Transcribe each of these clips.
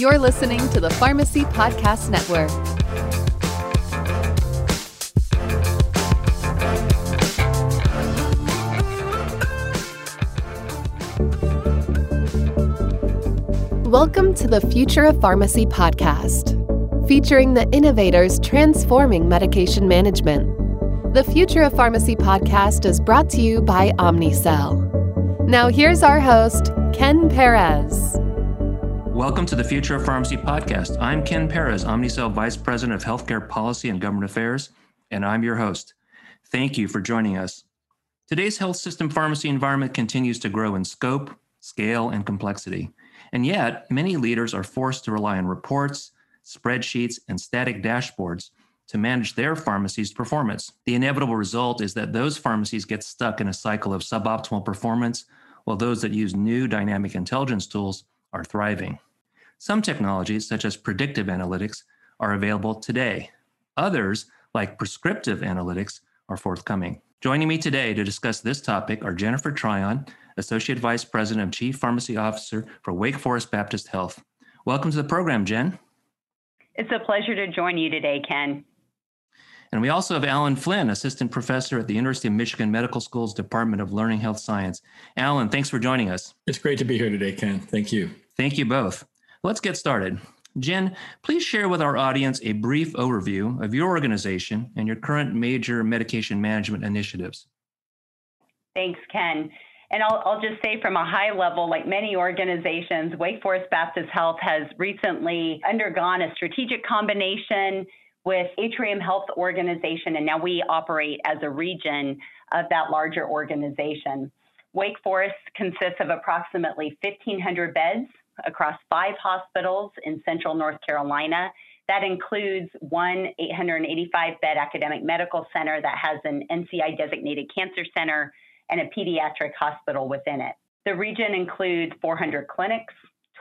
You're listening to the Pharmacy Podcast Network. Welcome to the Future of Pharmacy podcast, featuring the innovators transforming medication management. The Future of Pharmacy podcast is brought to you by Omnicell. Now, here's our host, Ken Perez. Welcome to the Future of Pharmacy podcast. I'm Ken Perez, Omnicell Vice President of Healthcare Policy and Government Affairs, and I'm your host. Thank you for joining us. Today's health system pharmacy environment continues to grow in scope, scale, and complexity. And yet, many leaders are forced to rely on reports, spreadsheets, and static dashboards to manage their pharmacy's performance. The inevitable result is that those pharmacies get stuck in a cycle of suboptimal performance, while those that use new dynamic intelligence tools are thriving. Some technologies, such as predictive analytics, are available today. Others, like prescriptive analytics, are forthcoming. Joining me today to discuss this topic are Jennifer Tryon, Associate Vice President and Chief Pharmacy Officer for Wake Forest Baptist Health. Welcome to the program, Jen. It's a pleasure to join you today, Ken. And we also have Allen Flynn, Assistant Professor at the University of Michigan Medical School's Department of Learning Health Science. Allen, thanks for joining us. It's great to be here today, Ken. Thank you. Thank you both. Let's get started. Jen, please share with our audience a brief overview of your organization and your current major medication management initiatives. Thanks, Ken. And I'll, I'll just say from a high level, like many organizations, Wake Forest Baptist Health has recently undergone a strategic combination with Atrium Health Organization, and now we operate as a region of that larger organization. Wake Forest consists of approximately 1,500 beds across five hospitals in central North Carolina. That includes one 885 bed academic medical center that has an NCI designated cancer center and a pediatric hospital within it. The region includes 400 clinics,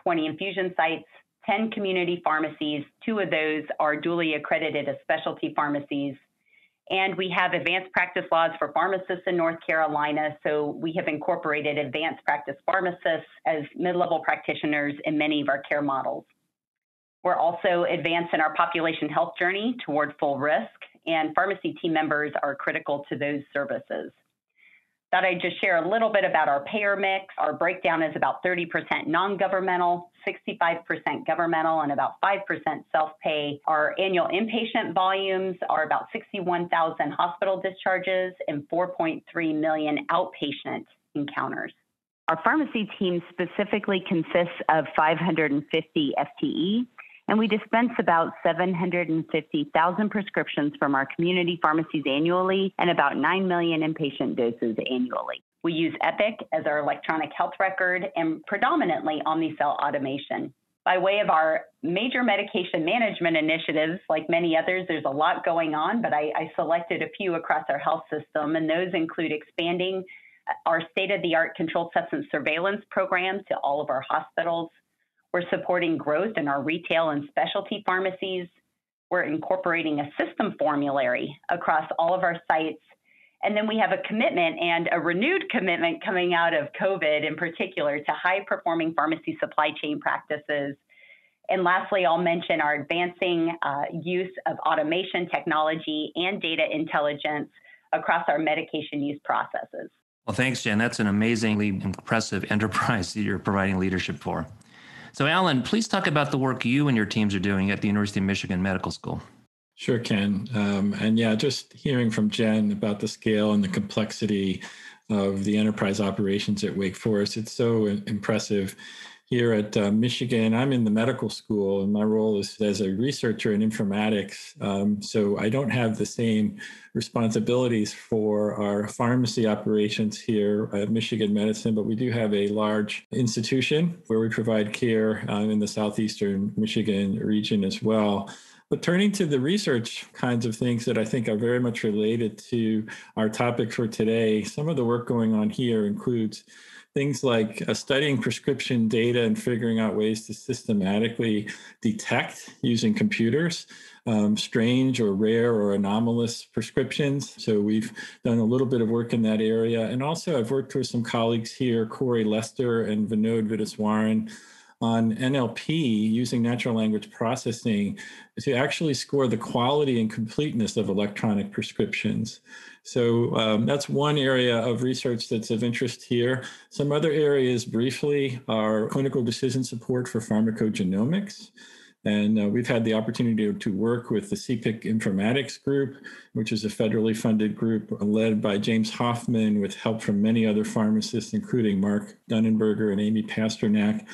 20 infusion sites, 10 community pharmacies. Two of those are duly accredited as specialty pharmacies. And we have advanced practice laws for pharmacists in North Carolina. So we have incorporated advanced practice pharmacists as mid level practitioners in many of our care models. We're also advancing our population health journey toward full risk, and pharmacy team members are critical to those services. Thought I'd just share a little bit about our payer mix. Our breakdown is about 30% non governmental, 65% governmental, and about 5% self pay. Our annual inpatient volumes are about 61,000 hospital discharges and 4.3 million outpatient encounters. Our pharmacy team specifically consists of 550 FTE, and we dispense about 750,000 prescriptions from our community pharmacies annually and about 9 million inpatient doses annually. We use Epic as our electronic health record and predominantly Omnicell automation. By way of our major medication management initiatives, like many others, there's a lot going on, but I, I selected a few across our health system, and those include expanding our state of the art controlled substance surveillance program to all of our hospitals, we're supporting growth in our retail and specialty pharmacies. We're incorporating a system formulary across all of our sites. And then we have a commitment and a renewed commitment coming out of COVID in particular to high performing pharmacy supply chain practices. And lastly, I'll mention our advancing uh, use of automation technology and data intelligence across our medication use processes. Well, thanks, Jen. That's an amazingly impressive enterprise that you're providing leadership for. So, Allen, please talk about the work you and your teams are doing at the University of Michigan Medical School. Sure, Ken. Um, and yeah, just hearing from Jen about the scale and the complexity of the enterprise operations at Wake Forest, it's so impressive here at uh, Michigan. I'm in the medical school, and my role is as a researcher in informatics. Um, so I don't have the same responsibilities for our pharmacy operations here at Michigan Medicine, but we do have a large institution where we provide care uh, in the southeastern Michigan region as well. But turning to the research kinds of things that I think are very much related to our topic for today, some of the work going on here includes things like uh, studying prescription data and figuring out ways to systematically detect using computers um, strange or rare or anomalous prescriptions. So we've done a little bit of work in that area. And also I've worked with some colleagues here, Corey Lester and Vinod Vydiswaran, on NLP using natural language processing to actually score the quality and completeness of electronic prescriptions. So um, that's one area of research that's of interest here. Some other areas, briefly, are clinical decision support for pharmacogenomics. And uh, we've had the opportunity to, work with the CPIC Informatics Group, which is a federally funded group led by James Hoffman with help from many other pharmacists, including Mark Dunnenberger and Amy Pasternak,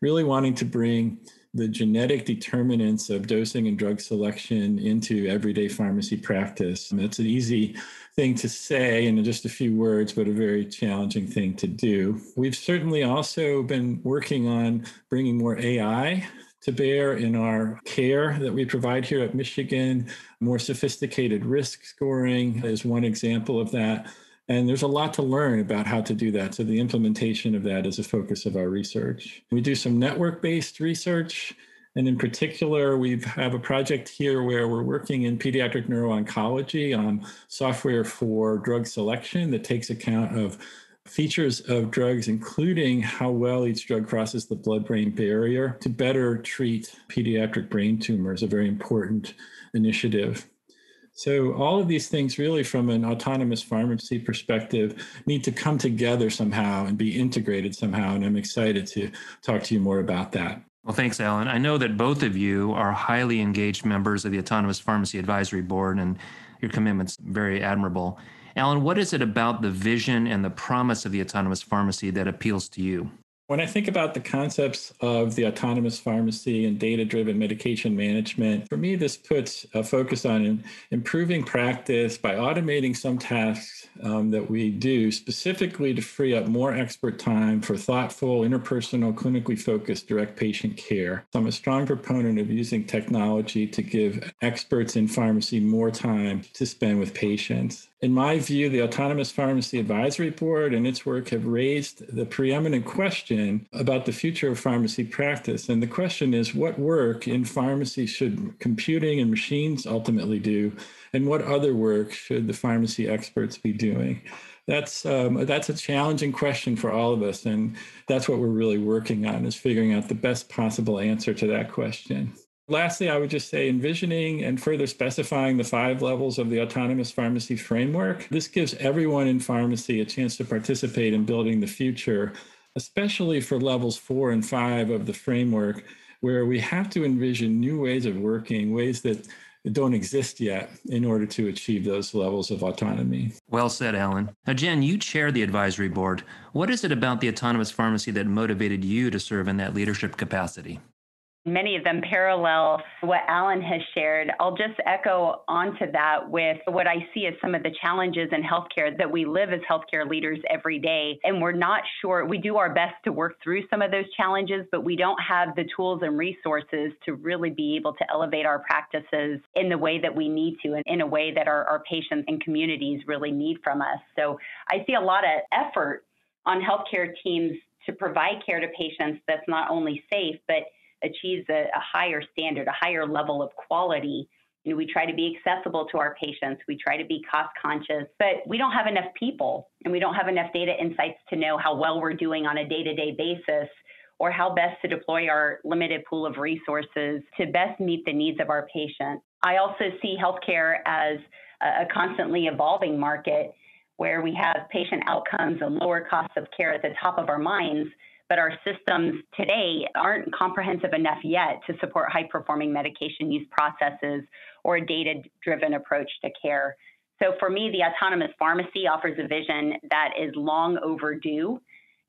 really wanting to bring the genetic determinants of dosing and drug selection into everyday pharmacy practice. It's an easy thing to say in just a few words, but a very challenging thing to do. We've certainly also been working on bringing more AI to bear in our care that we provide here at Michigan. More sophisticated risk scoring is one example of that. And there's a lot to learn about how to do that. So the implementation of that is a focus of our research. We do some network based research. And in particular, we have a project here where we're working in pediatric neuro-oncology on software for drug selection that takes account of features of drugs, including how well each drug crosses the blood brain barrier to better treat pediatric brain tumors, a very important initiative. So, all of these things, really, from an autonomous pharmacy perspective, need to come together somehow and be integrated somehow. And I'm excited to talk to you more about that. Well, thanks, Allen. I know that both of you are highly engaged members of the Autonomous Pharmacy Advisory Board, and your commitment's very admirable. Allen, what is it about the vision and the promise of the autonomous pharmacy that appeals to you? When I think about the concepts of the autonomous pharmacy and data driven medication management, for me, this puts a focus on improving practice by automating some tasks um, that we do specifically to free up more expert time for thoughtful, interpersonal, clinically focused direct patient care. So I'm a strong proponent of using technology to give experts in pharmacy more time to spend with patients. In my view, the Autonomous Pharmacy Advisory Board and its work have raised the preeminent question about the future of pharmacy practice. And the question is what work in pharmacy should computing and machines ultimately do? And what other work should the pharmacy experts be doing? That's um, that's a challenging question for all of us, and that's what we're really working on is figuring out the best possible answer to that question. Lastly, I would just say envisioning and further specifying the five levels of the autonomous pharmacy framework. This gives everyone in pharmacy a chance to participate in building the future, especially for levels four and five of the framework, where we have to envision new ways of working, ways that don't exist yet in order to achieve those levels of autonomy. Well said, Allen. Now, Jen, you chair the advisory board. What is it about the autonomous pharmacy that motivated you to serve in that leadership capacity? Many of them parallel what Allen has shared. I'll just echo onto that with what I see as some of the challenges in healthcare that we live as healthcare leaders every day. And we're not sure, we do our best to work through some of those challenges, but we don't have the tools and resources to really be able to elevate our practices in the way that we need to and in a way that our, our patients and communities really need from us. So I see a lot of effort on healthcare teams to provide care to patients that's not only safe, but achieves a, a higher standard, a higher level of quality. You know, we try to be accessible to our patients. We try to be cost conscious, but we don't have enough people and we don't have enough data insights to know how well we're doing on a day to day basis or how best to deploy our limited pool of resources to best meet the needs of our patients. I also see healthcare as a constantly evolving market where we have patient outcomes and lower costs of care at the top of our minds but our systems today aren't comprehensive enough yet to support high performing medication use processes or a data driven approach to care. So for me, the autonomous pharmacy offers a vision that is long overdue.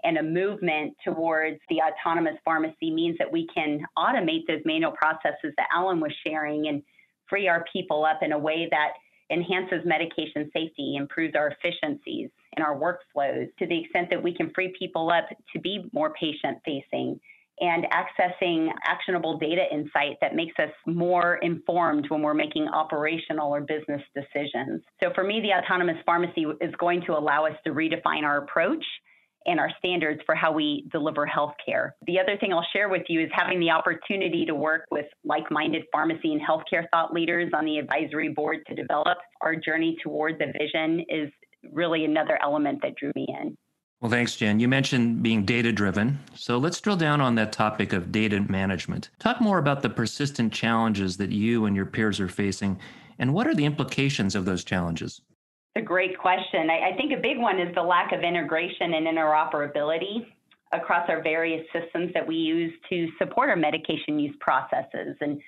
And a movement towards the autonomous pharmacy means that we can automate those manual processes that Allen was sharing and free our people up in a way that enhances medication safety, improves our efficiencies in our workflows to the extent that we can free people up to be more patient facing and accessing actionable data insight that makes us more informed when we're making operational or business decisions. So for me, the autonomous pharmacy is going to allow us to redefine our approach and our standards for how we deliver healthcare. The other thing I'll share with you is having the opportunity to work with like minded pharmacy and healthcare thought leaders on the advisory board to develop our journey toward the vision is really another element that drew me in. Well, thanks, Jen. You mentioned being data driven. So let's drill down on that topic of data management. Talk more about the persistent challenges that you and your peers are facing, and what are the implications of those challenges? It's a great question. I, I think a big one is the lack of integration and interoperability across our various systems that we use to support our medication use processes. And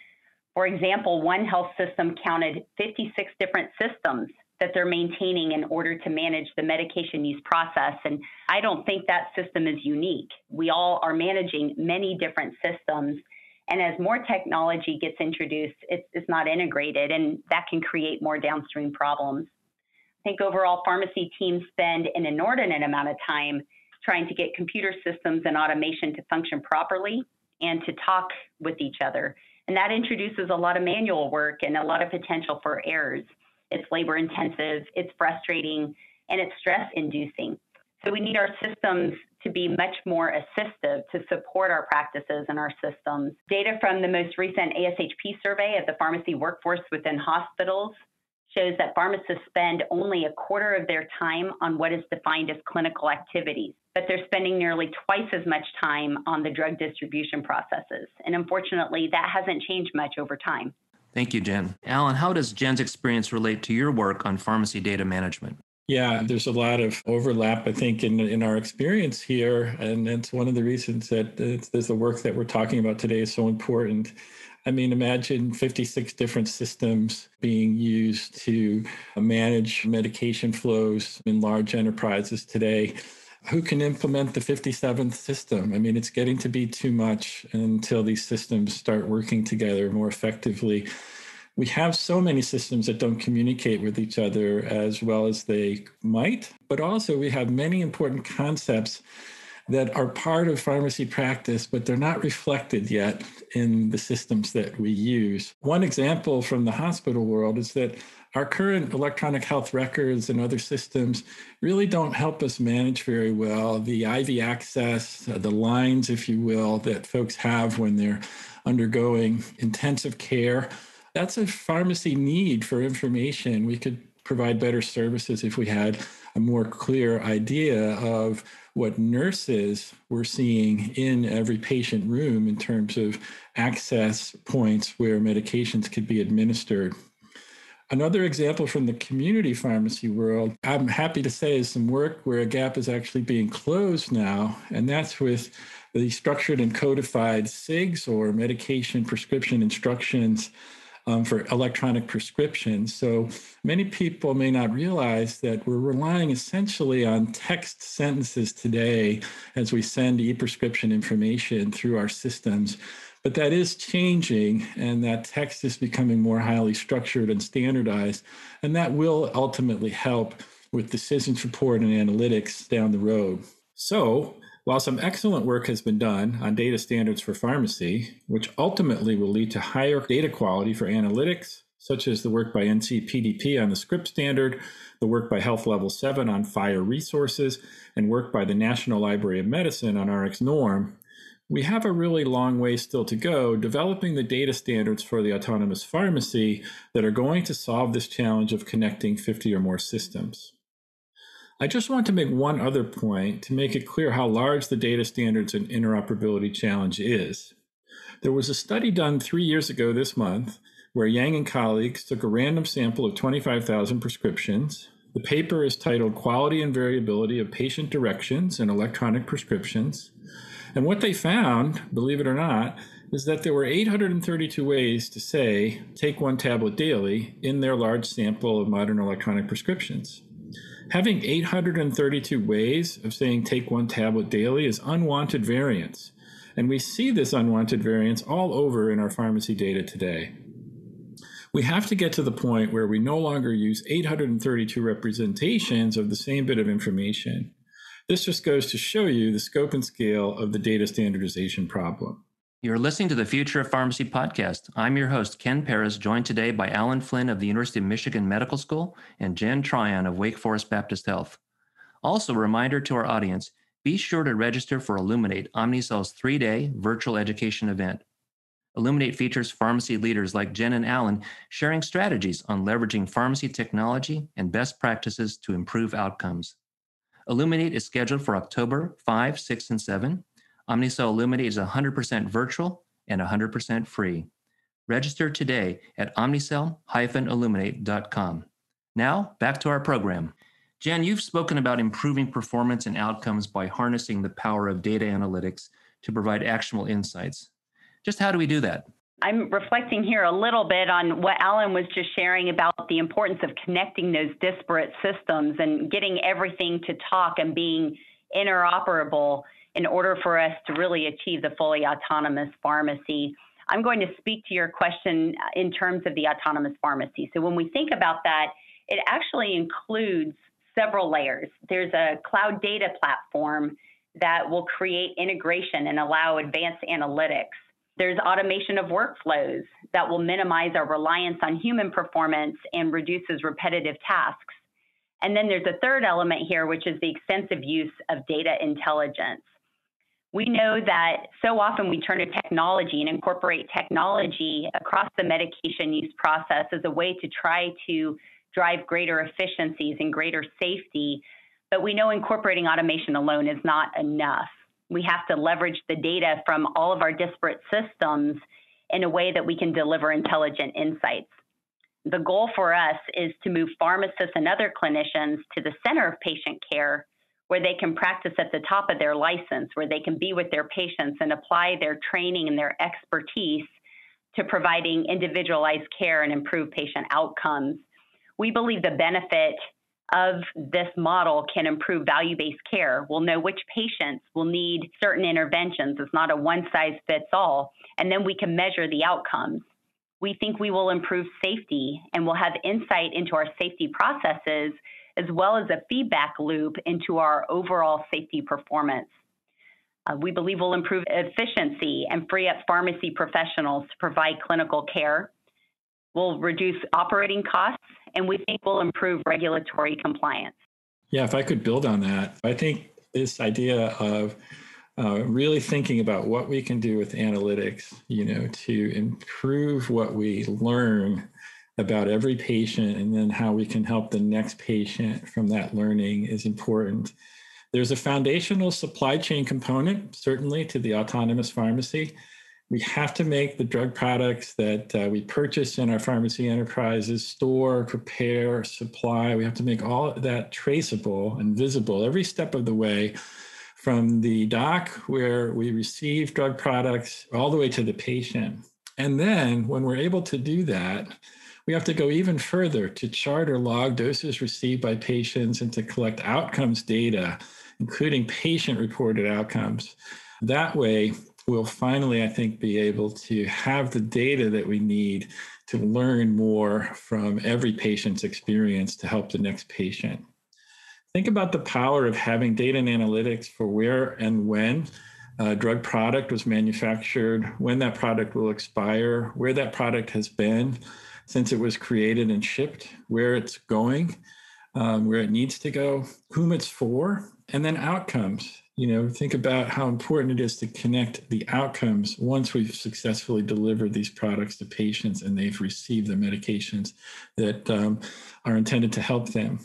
for example, one health system counted 56 different systems that they're maintaining in order to manage the medication use process. And I don't think that system is unique. We all are managing many different systems. And as more technology gets introduced, it's, it's not integrated, and that can create more downstream problems. I think overall, pharmacy teams spend an inordinate amount of time trying to get computer systems and automation to function properly and to talk with each other. And that introduces a lot of manual work and a lot of potential for errors. It's labor intensive, it's frustrating, and it's stress inducing. So we need our systems to be much more assistive to support our practices and our systems. Data from the most recent ASHP survey of the pharmacy workforce within hospitals shows that pharmacists spend only a quarter of their time on what is defined as clinical activities, but they're spending nearly twice as much time on the drug distribution processes. And unfortunately, that hasn't changed much over time. Thank you, Jen. Alan, how does Jen's experience relate to your work on pharmacy data management? Yeah, there's a lot of overlap, I think, in in our experience here, and it's one of the reasons that there's the work that we're talking about today is so important. I mean, imagine 56 different systems being used to manage medication flows in large enterprises today. Who can implement the 57th system? I mean, it's getting to be too much until these systems start working together more effectively. We have so many systems that don't communicate with each other as well as they might, but also we have many important concepts that are part of pharmacy practice, but they're not reflected yet in the systems that we use. One example from the hospital world is that our current electronic health records and other systems really don't help us manage very well the IV access, uh, the lines, if you will, that folks have when they're undergoing intensive care. That's a pharmacy need for information. We could provide better services if we had a more clear idea of what nurses were seeing in every patient room in terms of access points where medications could be administered. Another example from the community pharmacy world, I'm happy to say, is some work where a gap is actually being closed now, and that's with the structured and codified SIGs or medication prescription instructions um, for electronic prescriptions. So many people may not realize that we're relying essentially on text sentences today as we send e prescription information through our systems. But that is changing, and that text is becoming more highly structured and standardized. And that will ultimately help with decision support and analytics down the road. So, while some excellent work has been done on data standards for pharmacy, which ultimately will lead to higher data quality for analytics, such as the work by NCPDP on the script standard, the work by Health Level 7 on FHIR resources, and work by the National Library of Medicine on RxNorm, we have a really long way still to go developing the data standards for the autonomous pharmacy that are going to solve this challenge of connecting 50 or more systems. I just want to make one other point to make it clear how large the data standards and interoperability challenge is. There was a study done three years ago this month where Yang and colleagues took a random sample of 25,000 prescriptions. The paper is titled Quality and Variability of Patient Directions in Electronic Prescriptions. And what they found, believe it or not, is that there were 832 ways to say, take one tablet daily in their large sample of modern electronic prescriptions. Having 832 ways of saying take one tablet daily is unwanted variance. And we see this unwanted variance all over in our pharmacy data today. We have to get to the point where we no longer use 832 representations of the same bit of information. This just goes to show you the scope and scale of the data standardization problem. You're listening to the Future of Pharmacy podcast. I'm your host, Ken Perez, joined today by Allen Flynn of the University of Michigan Medical School and Jen Tryon of Wake Forest Baptist Health. Also, a reminder to our audience be sure to register for Illuminate, Omnicell's three day virtual education event. Illuminate features pharmacy leaders like Jen and Allen sharing strategies on leveraging pharmacy technology and best practices to improve outcomes. Illuminate is scheduled for October 5, 6, and 7. Omnicell Illuminate is 100% virtual and 100% free. Register today at omnicell-illuminate.com. Now, back to our program. Jan, you've spoken about improving performance and outcomes by harnessing the power of data analytics to provide actionable insights. Just how do we do that? I'm reflecting here a little bit on what Allen was just sharing about the importance of connecting those disparate systems and getting everything to talk and being interoperable in order for us to really achieve the fully autonomous pharmacy. I'm going to speak to your question in terms of the autonomous pharmacy. So when we think about that, it actually includes several layers. There's a cloud data platform that will create integration and allow advanced analytics. There's automation of workflows that will minimize our reliance on human performance and reduces repetitive tasks. And then there's a third element here, which is the extensive use of data intelligence. We know that so often we turn to technology and incorporate technology across the medication use process as a way to try to drive greater efficiencies and greater safety. But we know incorporating automation alone is not enough. We have to leverage the data from all of our disparate systems in a way that we can deliver intelligent insights. The goal for us is to move pharmacists and other clinicians to the center of patient care where they can practice at the top of their license, where they can be with their patients and apply their training and their expertise to providing individualized care and improve patient outcomes. We believe the benefit of this model can improve value based care. We'll know which patients will need certain interventions. It's not a one size fits all. And then we can measure the outcomes. We think we will improve safety and we'll have insight into our safety processes as well as a feedback loop into our overall safety performance. Uh, we believe will improve efficiency and free up pharmacy professionals to provide clinical care. Will reduce operating costs, and we think will improve regulatory compliance. Yeah, if I could build on that, I think this idea of uh, really thinking about what we can do with analytics, you know, to improve what we learn about every patient and then how we can help the next patient from that learning is important. There's a foundational supply chain component, certainly, to the autonomous pharmacy. We have to make the drug products that uh, we purchase in our pharmacy enterprises store, prepare, supply. We have to make all that traceable and visible every step of the way from the dock where we receive drug products all the way to the patient. And then when we're able to do that, we have to go even further to chart or log doses received by patients and to collect outcomes data, including patient reported outcomes. That way, we'll finally, I think, be able to have the data that we need to learn more from every patient's experience to help the next patient. Think about the power of having data and analytics for where and when a drug product was manufactured, when that product will expire, where that product has been, since it was created and shipped, where it's going, um, where it needs to go, whom it's for, and then outcomes. You know, think about how important it is to connect the outcomes once we've successfully delivered these products to patients and they've received the medications that um, are intended to help them.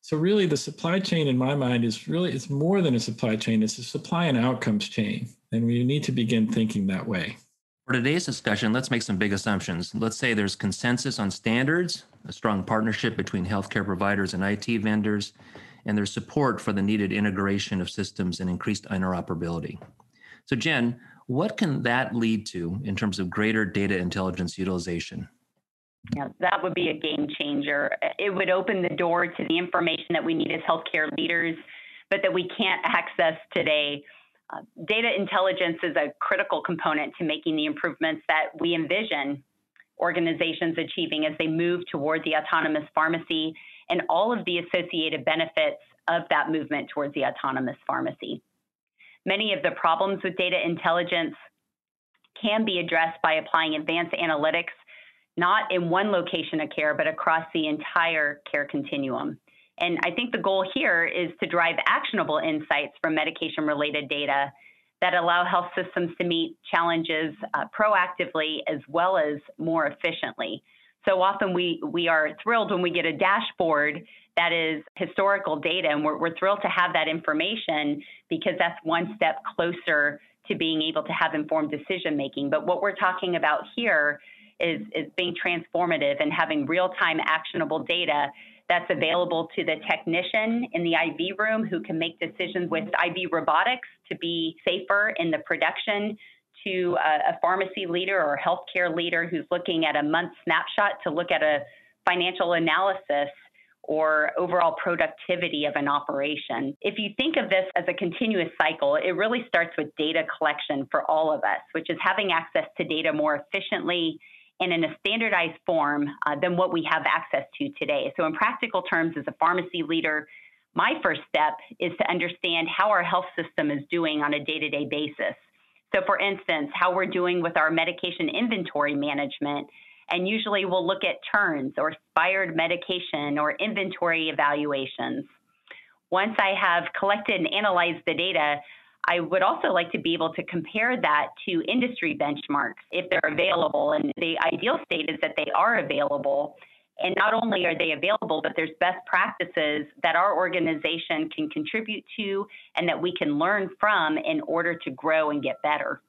So really the supply chain in my mind is really, it's more than a supply chain, it's a supply and outcomes chain. And we need to begin thinking that way. For today's discussion, let's make some big assumptions. Let's say there's consensus on standards, a strong partnership between healthcare providers and IT vendors, and there's support for the needed integration of systems and increased interoperability. So, Jen, what can that lead to in terms of greater data intelligence utilization? Yeah, that would be a game changer. It would open the door to the information that we need as healthcare leaders, but that we can't access today. Uh, data intelligence is a critical component to making the improvements that we envision organizations achieving as they move toward the autonomous pharmacy and all of the associated benefits of that movement towards the autonomous pharmacy. Many of the problems with data intelligence can be addressed by applying advanced analytics, not in one location of care, but across the entire care continuum. And I think the goal here is to drive actionable insights from medication related data that allow health systems to meet challenges uh, proactively as well as more efficiently. So often we, we are thrilled when we get a dashboard that is historical data, and we're, we're thrilled to have that information because that's one step closer to being able to have informed decision making. But what we're talking about here is, is being transformative and having real time actionable data that's available to the technician in the IV room who can make decisions with IV robotics to be safer in the production to a, a pharmacy leader or healthcare leader who's looking at a month snapshot to look at a financial analysis or overall productivity of an operation. If you think of this as a continuous cycle, it really starts with data collection for all of us, which is having access to data more efficiently and in a standardized form uh, than what we have access to today. So, in practical terms, as a pharmacy leader, my first step is to understand how our health system is doing on a day to day basis. So, for instance, how we're doing with our medication inventory management. And usually we'll look at turns or expired medication or inventory evaluations. Once I have collected and analyzed the data, I would also like to be able to compare that to industry benchmarks if they're available. And the ideal state is that they are available. And not only are they available, but there's best practices that our organization can contribute to and that we can learn from in order to grow and get better.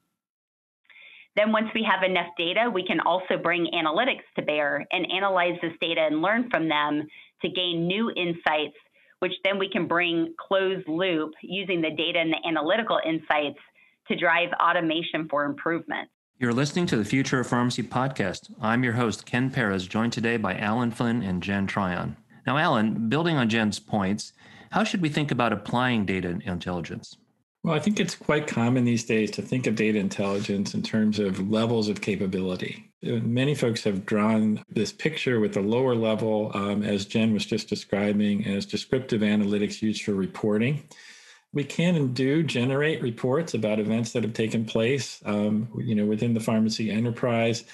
Then, once we have enough data, we can also bring analytics to bear and analyze this data and learn from them to gain new insights which then we can bring closed loop using the data and the analytical insights to drive automation for improvement. You're listening to the Future of Pharmacy podcast. I'm your host, Ken Perez, joined today by Allen Flynn and Jen Tryon. Now, Allen, building on Jen's points, how should we think about applying data intelligence? Well, I think it's quite common these days to think of data intelligence in terms of levels of capability. Many folks have drawn this picture with the lower level, um, as Jen was just describing, as descriptive analytics used for reporting. We can and do generate reports about events that have taken place, um, you know, within the pharmacy enterprise.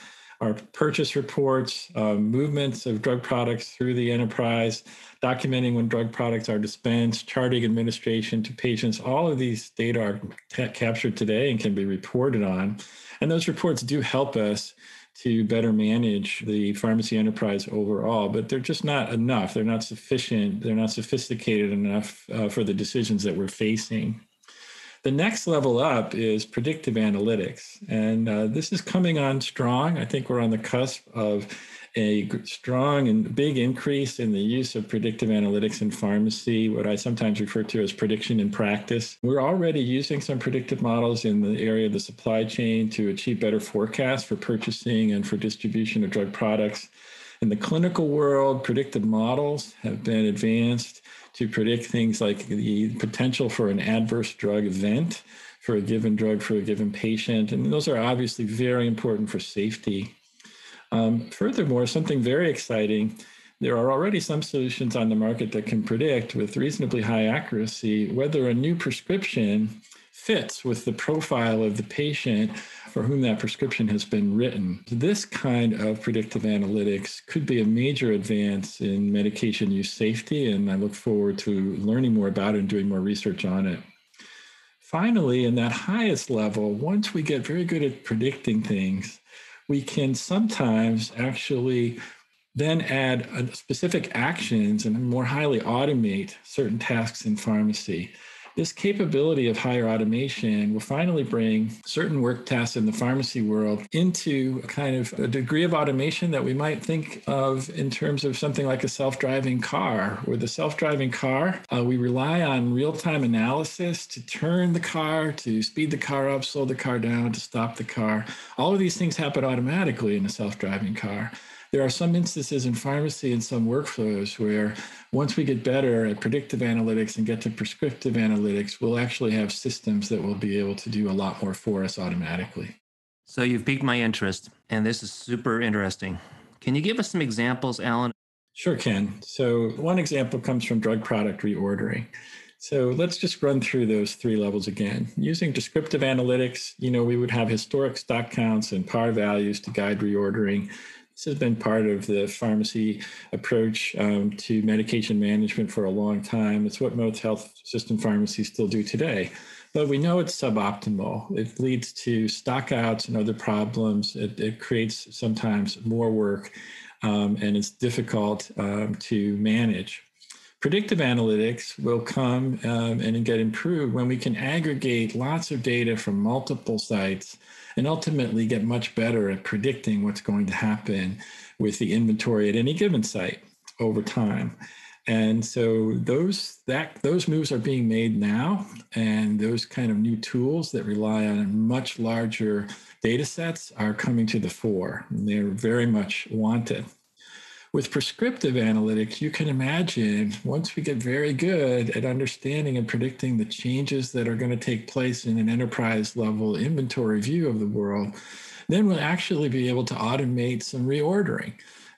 Our purchase reports, uh, movements of drug products through the enterprise, documenting when drug products are dispensed, charting administration to patients. All of these data are t- captured today and can be reported on. And those reports do help us to better manage the pharmacy enterprise overall, but they're just not enough. They're not sufficient. They're not sophisticated enough uh, for the decisions that we're facing. The next level up is predictive analytics. And uh, this is coming on strong. I think we're on the cusp of a strong and big increase in the use of predictive analytics in pharmacy, what I sometimes refer to as prediction in practice. We're already using some predictive models in the area of the supply chain to achieve better forecasts for purchasing and for distribution of drug products. In the clinical world, predictive models have been advanced to predict things like the potential for an adverse drug event for a given drug for a given patient. And those are obviously very important for safety. Um, furthermore, something very exciting there are already some solutions on the market that can predict with reasonably high accuracy whether a new prescription fits with the profile of the patient for whom that prescription has been written. This kind of predictive analytics could be a major advance in medication use safety, and I look forward to learning more about it and doing more research on it. Finally, in that highest level, once we get very good at predicting things, we can sometimes actually then add uh, specific actions and more highly automate certain tasks in pharmacy. This capability of higher automation will finally bring certain work tasks in the pharmacy world into a kind of a degree of automation that we might think of in terms of something like a self driving car. With a self driving car, uh, we rely on real time analysis to turn the car, to speed the car up, slow the car down, to stop the car. All of these things happen automatically in a self driving car there are some instances in pharmacy and some workflows where once we get better at predictive analytics and get to prescriptive analytics, we'll actually have systems that will be able to do a lot more for us automatically. So you've piqued my interest, and this is super interesting. Can you give us some examples, Allen? Sure, Ken. So one example comes from drug product reordering. So let's just run through those three levels again. Using descriptive analytics, you know, we would have historic stock counts and par values to guide reordering. This has been part of the pharmacy approach um, to medication management for a long time. It's what most health system pharmacies still do today. But we know it's suboptimal. It leads to stockouts and other problems. It, it creates sometimes more work, um, and it's difficult um, to manage. Predictive analytics will come um, and get improved when we can aggregate lots of data from multiple sites and ultimately get much better at predicting what's going to happen with the inventory at any given site over time. And so those that those moves are being made now, and those kind of new tools that rely on much larger data sets are coming to the fore. They're very much wanted. With prescriptive analytics, you can imagine once we get very good at understanding and predicting the changes that are going to take place in an enterprise level inventory view of the world, then we'll actually be able to automate some reordering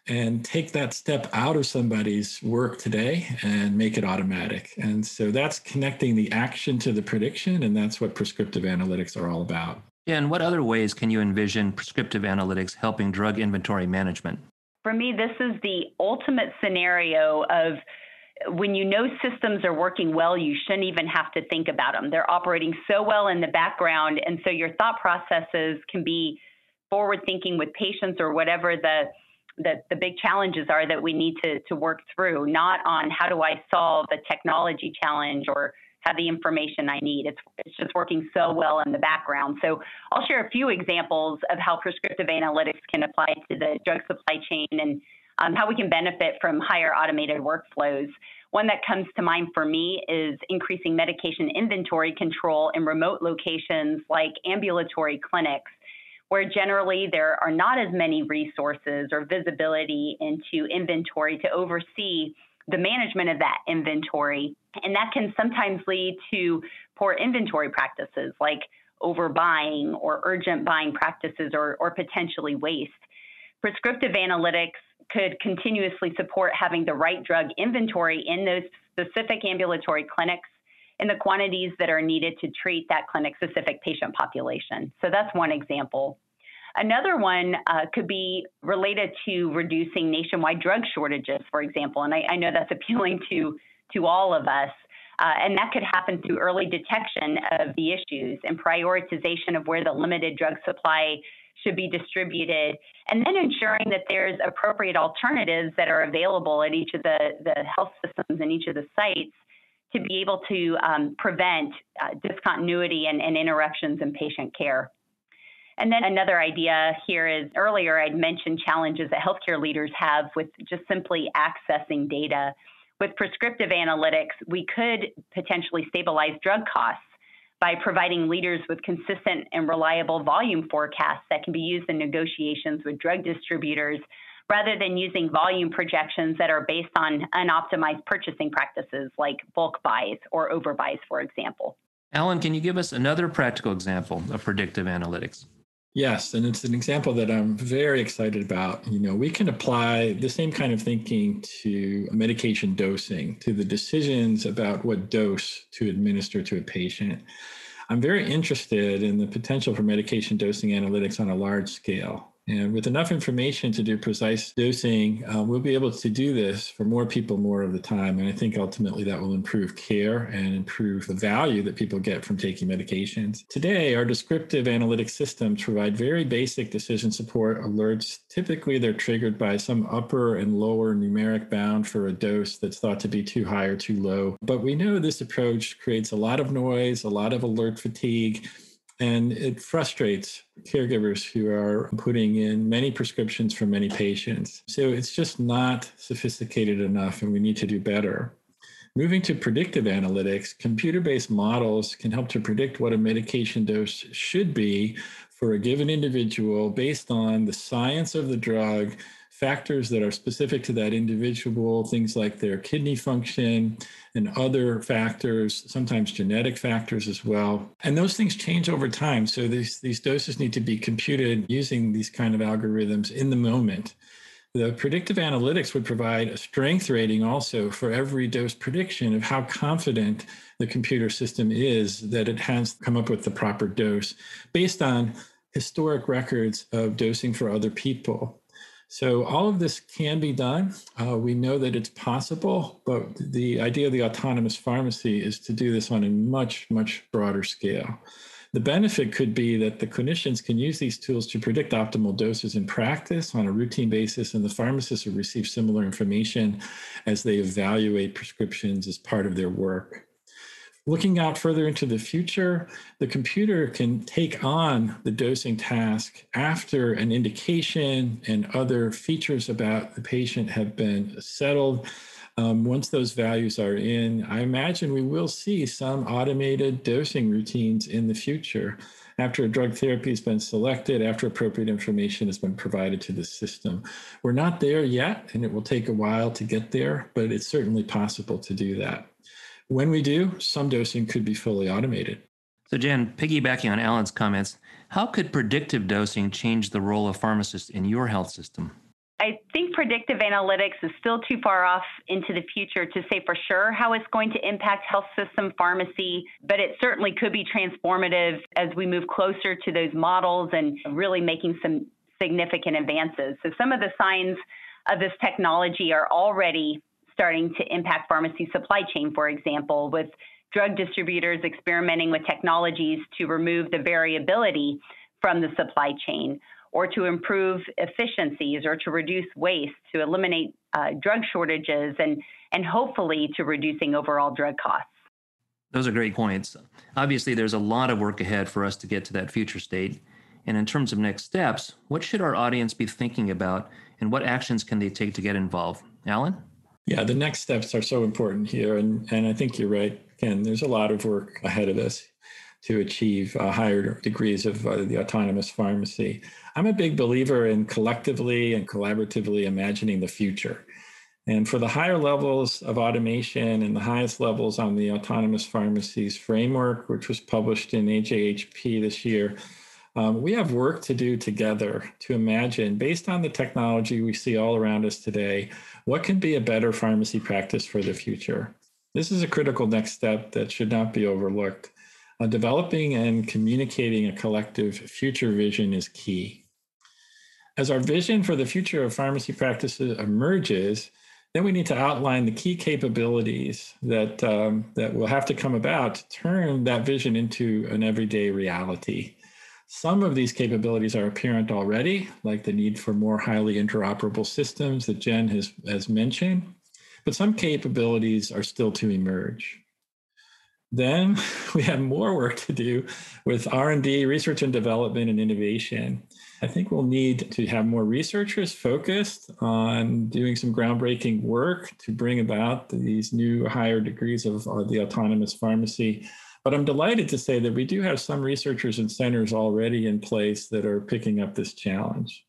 and take that step out of somebody's work today and make it automatic. And so that's connecting the action to the prediction, and that's what prescriptive analytics are all about. And what other ways can you envision prescriptive analytics helping drug inventory management? For me, this is the ultimate scenario of when you know systems are working well, you shouldn't even have to think about them. They're operating so well in the background. And so your thought processes can be forward thinking with patients or whatever the the, the big challenges are that we need to, to work through, not on how do I solve a technology challenge or have the information I need. It's, it's just working so well in the background. So I'll share a few examples of how prescriptive analytics can apply to the drug supply chain and um, how we can benefit from higher automated workflows. One that comes to mind for me is increasing medication inventory control in remote locations like ambulatory clinics where generally there are not as many resources or visibility into inventory to oversee the management of that inventory. And that can sometimes lead to poor inventory practices like overbuying or urgent buying practices or, or potentially waste. Prescriptive analytics could continuously support having the right drug inventory in those specific ambulatory clinics in the quantities that are needed to treat that clinic specific patient population. So that's one example. Another one uh, could be related to reducing nationwide drug shortages, for example. And I, I know that's appealing to, to all of us. Uh, and that could happen through early detection of the issues and prioritization of where the limited drug supply should be distributed, and then ensuring that there's appropriate alternatives that are available at each of the, the health systems and each of the sites to be able to um, prevent uh, discontinuity and, and interruptions in patient care. And then another idea here is earlier I'd mentioned challenges that healthcare leaders have with just simply accessing data. With prescriptive analytics, we could potentially stabilize drug costs by providing leaders with consistent and reliable volume forecasts that can be used in negotiations with drug distributors rather than using volume projections that are based on unoptimized purchasing practices like bulk buys or overbuys, for example. Allen, can you give us another practical example of predictive analytics? Yes, and it's an example that I'm very excited about. You know, we can apply the same kind of thinking to medication dosing, to the decisions about what dose to administer to a patient. I'm very interested in the potential for medication dosing analytics on a large scale. And with enough information to do precise dosing, uh, we'll be able to do this for more people more of the time. And I think ultimately that will improve care and improve the value that people get from taking medications. Today, our descriptive analytic systems provide very basic decision support alerts. Typically, they're triggered by some upper and lower numeric bound for a dose that's thought to be too high or too low. But we know this approach creates a lot of noise, a lot of alert fatigue and it frustrates caregivers who are putting in many prescriptions for many patients. So it's just not sophisticated enough, and we need to do better. Moving to predictive analytics, computer based models can help to predict what a medication dose should be for a given individual based on the science of the drug factors that are specific to that individual, things like their kidney function and other factors, sometimes genetic factors as well. And those things change over time. So these, these doses need to be computed using these kind of algorithms in the moment. The predictive analytics would provide a strength rating also for every dose prediction of how confident the computer system is that it has come up with the proper dose based on historic records of dosing for other people. So all of this can be done. Uh, we know that it's possible, but the idea of the autonomous pharmacy is to do this on a much, much broader scale. The benefit could be that the clinicians can use these tools to predict optimal doses in practice on a routine basis, and the pharmacists will receive similar information as they evaluate prescriptions as part of their work. Looking out further into the future, the computer can take on the dosing task after an indication and other features about the patient have been settled. Um, once those values are in, I imagine we will see some automated dosing routines in the future after a drug therapy has been selected, after appropriate information has been provided to the system. We're not there yet, and it will take a while to get there, but it's certainly possible to do that. When we do, some dosing could be fully automated. So, Jen, piggybacking on Allen's comments, how could predictive dosing change the role of pharmacists in your health system? I think predictive analytics is still too far off into the future to say for sure how it's going to impact health system pharmacy, but it certainly could be transformative as we move closer to those models and really making some significant advances. So, some of the signs of this technology are already starting to impact pharmacy supply chain, for example, with drug distributors experimenting with technologies to remove the variability from the supply chain or to improve efficiencies or to reduce waste, to eliminate uh, drug shortages, and, and hopefully to reducing overall drug costs. Those are great points. Obviously, there's a lot of work ahead for us to get to that future state. And in terms of next steps, what should our audience be thinking about and what actions can they take to get involved? Allen? Yeah, the next steps are so important here. And, and I think you're right, Ken. There's a lot of work ahead of us to achieve uh, higher degrees of uh, the autonomous pharmacy. I'm a big believer in collectively and collaboratively imagining the future. And for the higher levels of automation and the highest levels on the autonomous pharmacies framework, which was published in AJHP this year, um, we have work to do together to imagine, based on the technology we see all around us today, what can be a better pharmacy practice for the future? This is a critical next step that should not be overlooked. Uh, developing and communicating a collective future vision is key. As our vision for the future of pharmacy practices emerges, then we need to outline the key capabilities that um, that will have to come about to turn that vision into an everyday reality. Some of these capabilities are apparent already, like the need for more highly interoperable systems that Jen has, has mentioned, but some capabilities are still to emerge. Then we have more work to do with R&D, research and development and innovation. I think we'll need to have more researchers focused on doing some groundbreaking work to bring about these new higher degrees of, of the autonomous pharmacy but I'm delighted to say that we do have some researchers and centers already in place that are picking up this challenge.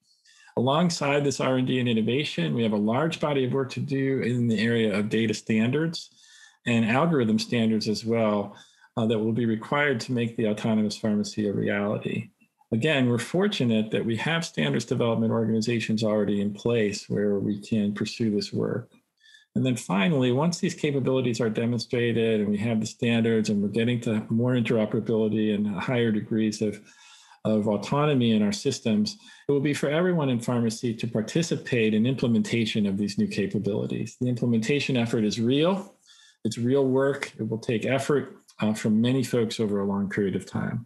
Alongside this R&D and innovation, we have a large body of work to do in the area of data standards and algorithm standards as well uh, that will be required to make the autonomous pharmacy a reality. Again, we're fortunate that we have standards development organizations already in place where we can pursue this work. And then finally, once these capabilities are demonstrated and we have the standards and we're getting to more interoperability and higher degrees of, of autonomy in our systems, it will be for everyone in pharmacy to participate in implementation of these new capabilities. The implementation effort is real, it's real work, it will take effort uh, from many folks over a long period of time.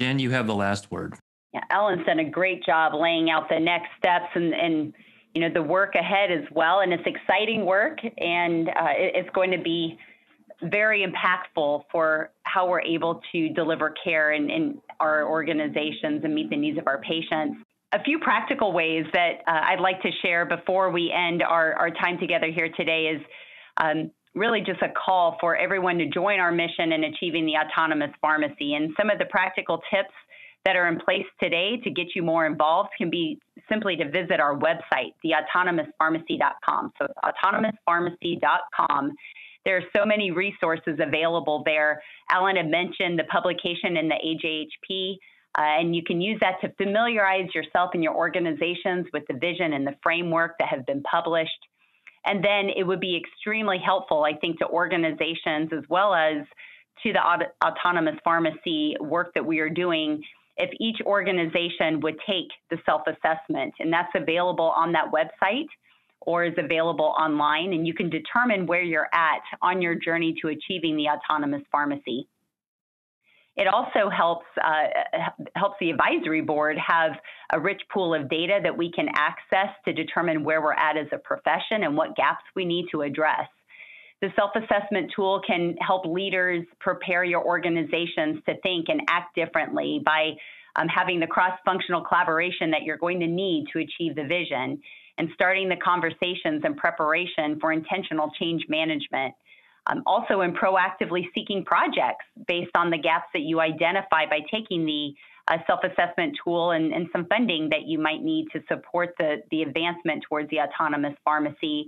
Jen, you have the last word. Yeah, Allen's done a great job laying out the next steps and, and you know the work ahead as well, and it's exciting work, and uh, it's going to be very impactful for how we're able to deliver care in, in our organizations and meet the needs of our patients. A few practical ways that uh, I'd like to share before we end our, our time together here today is um, really just a call for everyone to join our mission in achieving the autonomous pharmacy. And some of the practical tips that are in place today to get you more involved can be simply to visit our website, theautonomouspharmacy.com. So autonomouspharmacy.com. There are so many resources available there. Allen had mentioned the publication in the AJHP, uh, and you can use that to familiarize yourself and your organizations with the vision and the framework that have been published. And then it would be extremely helpful, I think, to organizations as well as to the aut- autonomous pharmacy work that we are doing if each organization would take the self assessment, and that's available on that website or is available online, and you can determine where you're at on your journey to achieving the autonomous pharmacy. It also helps uh, helps the advisory board have a rich pool of data that we can access to determine where we're at as a profession and what gaps we need to address. The self-assessment tool can help leaders prepare your organizations to think and act differently by um, having the cross-functional collaboration that you're going to need to achieve the vision and starting the conversations and preparation for intentional change management um, also in proactively seeking projects based on the gaps that you identify by taking the uh, self-assessment tool and, and, some funding that you might need to support the, the advancement towards the autonomous pharmacy.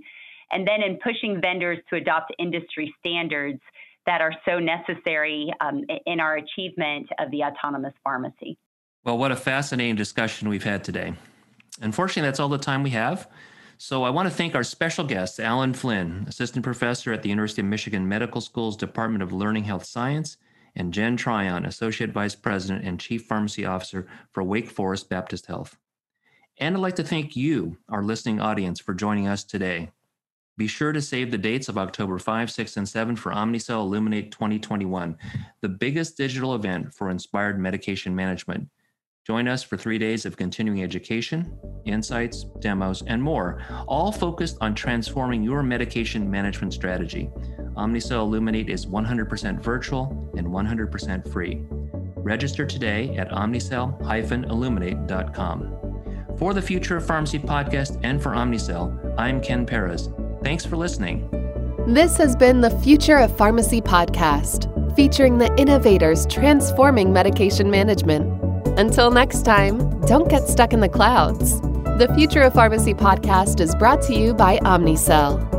And then in pushing vendors to adopt industry standards that are so necessary um, in our achievement of the autonomous pharmacy. Well, what a fascinating discussion we've had today. Unfortunately, that's all the time we have. So I want to thank our special guest, Allen Flynn, Assistant Professor at the University of Michigan Medical School's Department of Learning Health Science, and Jen Tryon, Associate Vice President and Chief Pharmacy Officer for Wake Forest Baptist Health. And I'd like to thank you, our listening audience, for joining us today. Be sure to save the dates of October 5, 6, and 7 for Omnicell Illuminate 2021, the biggest digital event for inspired medication management. Join us for three days of continuing education, insights, demos, and more, all focused on transforming your medication management strategy. Omnicell Illuminate is 100% virtual and 100% free. Register today at omnicell-illuminate.com. For the Future of Pharmacy podcast and for Omnicell, I'm Ken Perez. Thanks for listening. This has been the Future of Pharmacy podcast, featuring the innovators transforming medication management. Until next time, don't get stuck in the clouds. The Future of Pharmacy podcast is brought to you by Omnicell.